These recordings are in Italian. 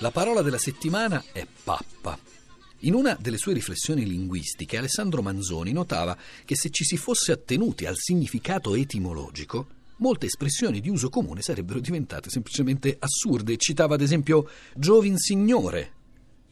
La parola della settimana è pappa. In una delle sue riflessioni linguistiche, Alessandro Manzoni notava che se ci si fosse attenuti al significato etimologico, molte espressioni di uso comune sarebbero diventate semplicemente assurde. Citava ad esempio giovin signore,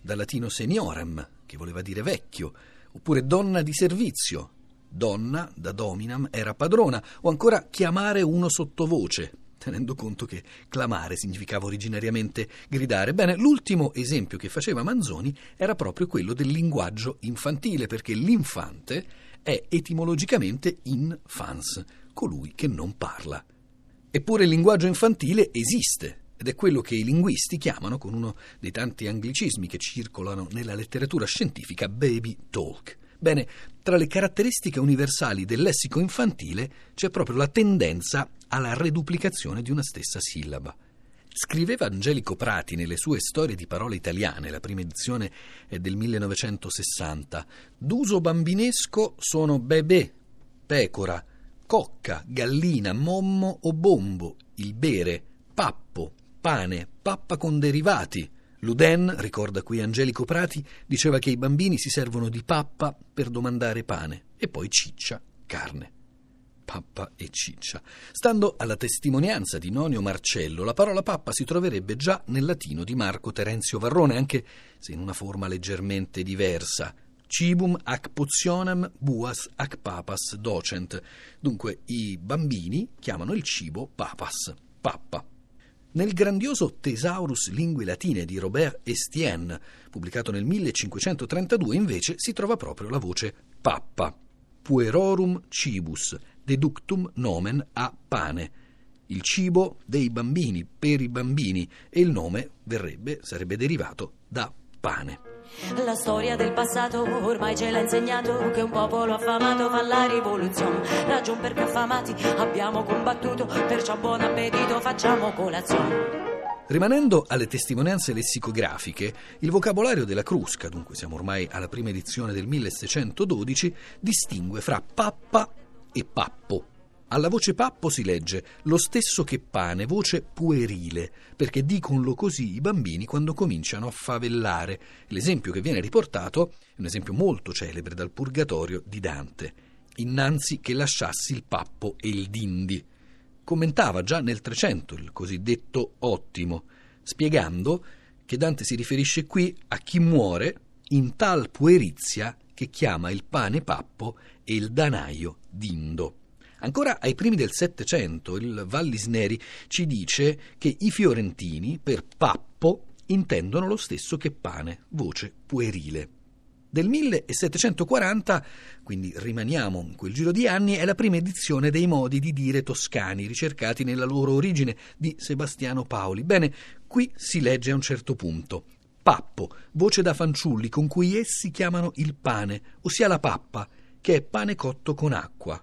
dal latino seniorem, che voleva dire vecchio, oppure donna di servizio. Donna, da dominam, era padrona, o ancora chiamare uno sottovoce, tenendo conto che clamare significava originariamente gridare. Bene, l'ultimo esempio che faceva Manzoni era proprio quello del linguaggio infantile, perché l'infante è etimologicamente infans, colui che non parla. Eppure il linguaggio infantile esiste, ed è quello che i linguisti chiamano, con uno dei tanti anglicismi che circolano nella letteratura scientifica, baby talk. Bene, tra le caratteristiche universali del lessico infantile c'è proprio la tendenza alla reduplicazione di una stessa sillaba. Scriveva Angelico Prati nelle sue storie di parole italiane, la prima edizione è del 1960. D'uso bambinesco sono bebè, pecora, cocca, gallina, mommo o bombo, il bere, pappo, pane, pappa con derivati, Luden, ricorda qui Angelico Prati, diceva che i bambini si servono di pappa per domandare pane e poi ciccia, carne. Pappa e ciccia. Stando alla testimonianza di Nonio Marcello, la parola pappa si troverebbe già nel latino di Marco Terenzio Varrone, anche se in una forma leggermente diversa. Cibum ac potionem buas ac papas docent. Dunque i bambini chiamano il cibo papas, pappa. Nel grandioso Thesaurus Lingue Latine di Robert Estienne, pubblicato nel 1532, invece si trova proprio la voce pappa. Puerorum cibus, deductum nomen a pane. Il cibo dei bambini, per i bambini, e il nome verrebbe, sarebbe derivato da pane. La storia del passato ormai ce l'ha insegnato che un popolo affamato fa la rivoluzione. Ragion perché affamati abbiamo combattuto, perciò buon appetito facciamo colazione. Rimanendo alle testimonianze lessicografiche, il vocabolario della Crusca, dunque siamo ormai alla prima edizione del 1612, distingue fra pappa e pappo. Alla voce pappo si legge lo stesso che pane, voce puerile, perché dicono così i bambini quando cominciano a favellare. L'esempio che viene riportato è un esempio molto celebre dal Purgatorio di Dante. Innanzi che lasciassi il pappo e il dindi. Commentava già nel 300 il cosiddetto ottimo, spiegando che Dante si riferisce qui a chi muore in tal puerizia che chiama il pane pappo e il danaio dindo. Ancora ai primi del Settecento il Vallis Neri ci dice che i fiorentini per pappo intendono lo stesso che pane, voce puerile. Del 1740, quindi rimaniamo in quel giro di anni, è la prima edizione dei modi di dire toscani, ricercati nella loro origine, di Sebastiano Paoli. Bene, qui si legge a un certo punto. Pappo, voce da fanciulli con cui essi chiamano il pane, ossia la pappa, che è pane cotto con acqua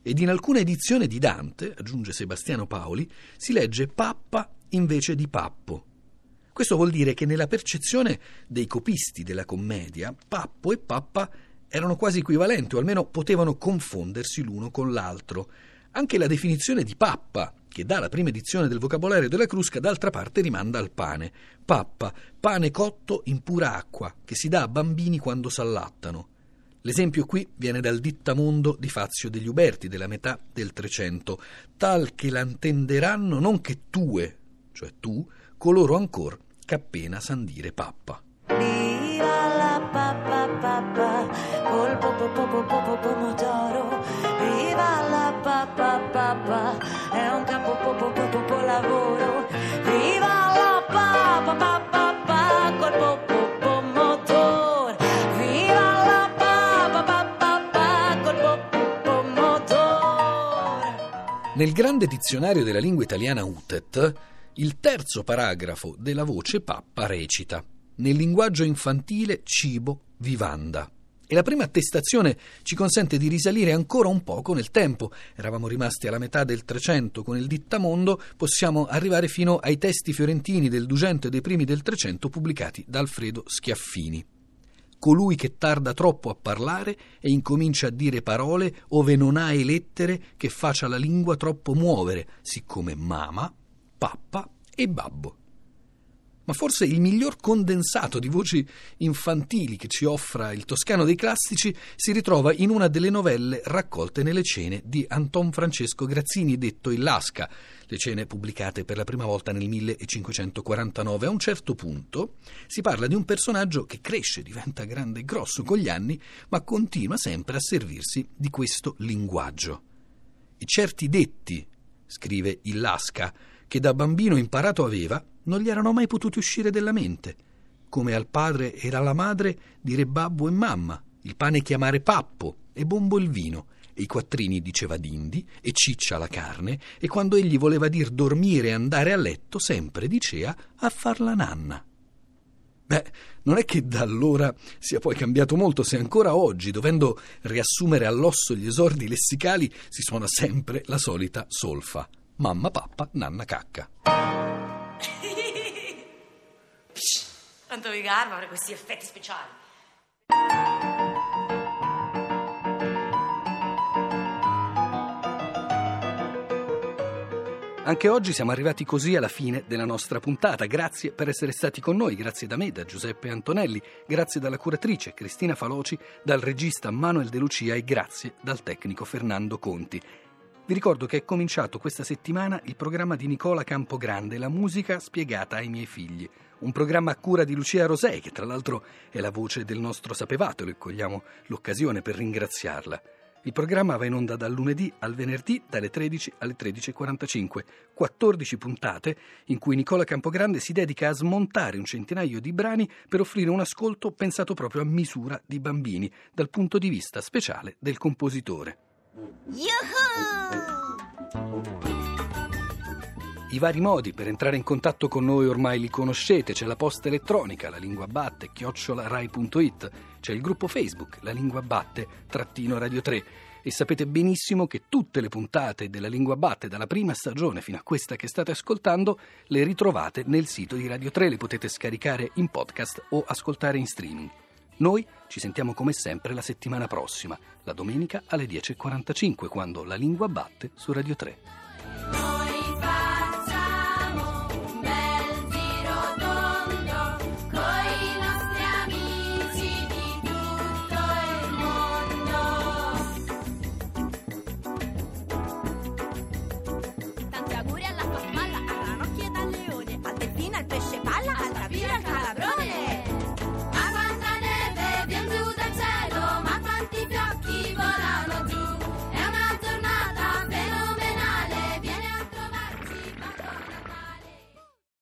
ed in alcune edizioni di Dante, aggiunge Sebastiano Paoli, si legge pappa invece di pappo. Questo vuol dire che nella percezione dei copisti della commedia, pappo e pappa erano quasi equivalenti o almeno potevano confondersi l'uno con l'altro. Anche la definizione di pappa, che dà la prima edizione del vocabolario della Crusca, d'altra parte rimanda al pane. Pappa, pane cotto in pura acqua, che si dà a bambini quando s'allattano. L'esempio qui viene dal dittamondo di Fazio degli Uberti della metà del Trecento, tal che l'antenderanno non che tue, cioè tu, coloro ancor che san dire pappa. Viva la pappa pappa, col popo popo popo pomodoro, Nel grande dizionario della lingua italiana UTET, il terzo paragrafo della voce pappa recita Nel linguaggio infantile cibo vivanda. E la prima attestazione ci consente di risalire ancora un poco nel tempo. Eravamo rimasti alla metà del Trecento con il dittamondo, possiamo arrivare fino ai testi fiorentini del Dugento e dei primi del Trecento pubblicati da Alfredo Schiaffini colui che tarda troppo a parlare e incomincia a dire parole ove non ha lettere che faccia la lingua troppo muovere, siccome mama, pappa e babbo. Ma forse il miglior condensato di voci infantili che ci offra il Toscano dei classici si ritrova in una delle novelle raccolte nelle cene di Anton Francesco Grazzini, detto Il Lasca, le cene pubblicate per la prima volta nel 1549. A un certo punto si parla di un personaggio che cresce, diventa grande e grosso con gli anni, ma continua sempre a servirsi di questo linguaggio. E certi detti, scrive Il Lasca, che da bambino imparato aveva, non gli erano mai potuti uscire della mente, come al padre e alla madre dire babbo e mamma, il pane chiamare pappo e bombo il vino, e i quattrini diceva dindi e ciccia la carne, e quando egli voleva dir dormire e andare a letto, sempre diceva a far la nanna. Beh, non è che da allora sia poi cambiato molto se ancora oggi, dovendo riassumere all'osso gli esordi lessicali, si suona sempre la solita solfa. Mamma, pappa, nanna, cacca. Quanto mi garba per questi effetti speciali. Anche oggi siamo arrivati così alla fine della nostra puntata. Grazie per essere stati con noi, grazie da me, da Giuseppe Antonelli, grazie dalla curatrice Cristina Faloci, dal regista Manuel De Lucia e grazie dal tecnico Fernando Conti. Vi ricordo che è cominciato questa settimana il programma di Nicola Campogrande, La musica spiegata ai miei figli. Un programma a cura di Lucia Rosei, che tra l'altro è la voce del nostro Sapevatelo e cogliamo l'occasione per ringraziarla. Il programma va in onda dal lunedì al venerdì dalle 13 alle 13.45, 14 puntate in cui Nicola Campogrande si dedica a smontare un centinaio di brani per offrire un ascolto pensato proprio a misura di bambini, dal punto di vista speciale del compositore. I vari modi per entrare in contatto con noi ormai li conoscete, c'è la posta elettronica, la lingua batte, chiocciolarai.it, c'è il gruppo Facebook, la lingua batte, trattino Radio 3 e sapete benissimo che tutte le puntate della lingua batte dalla prima stagione fino a questa che state ascoltando le ritrovate nel sito di Radio 3, le potete scaricare in podcast o ascoltare in streaming. Noi ci sentiamo come sempre la settimana prossima, la domenica alle 10.45, quando la lingua batte su Radio 3.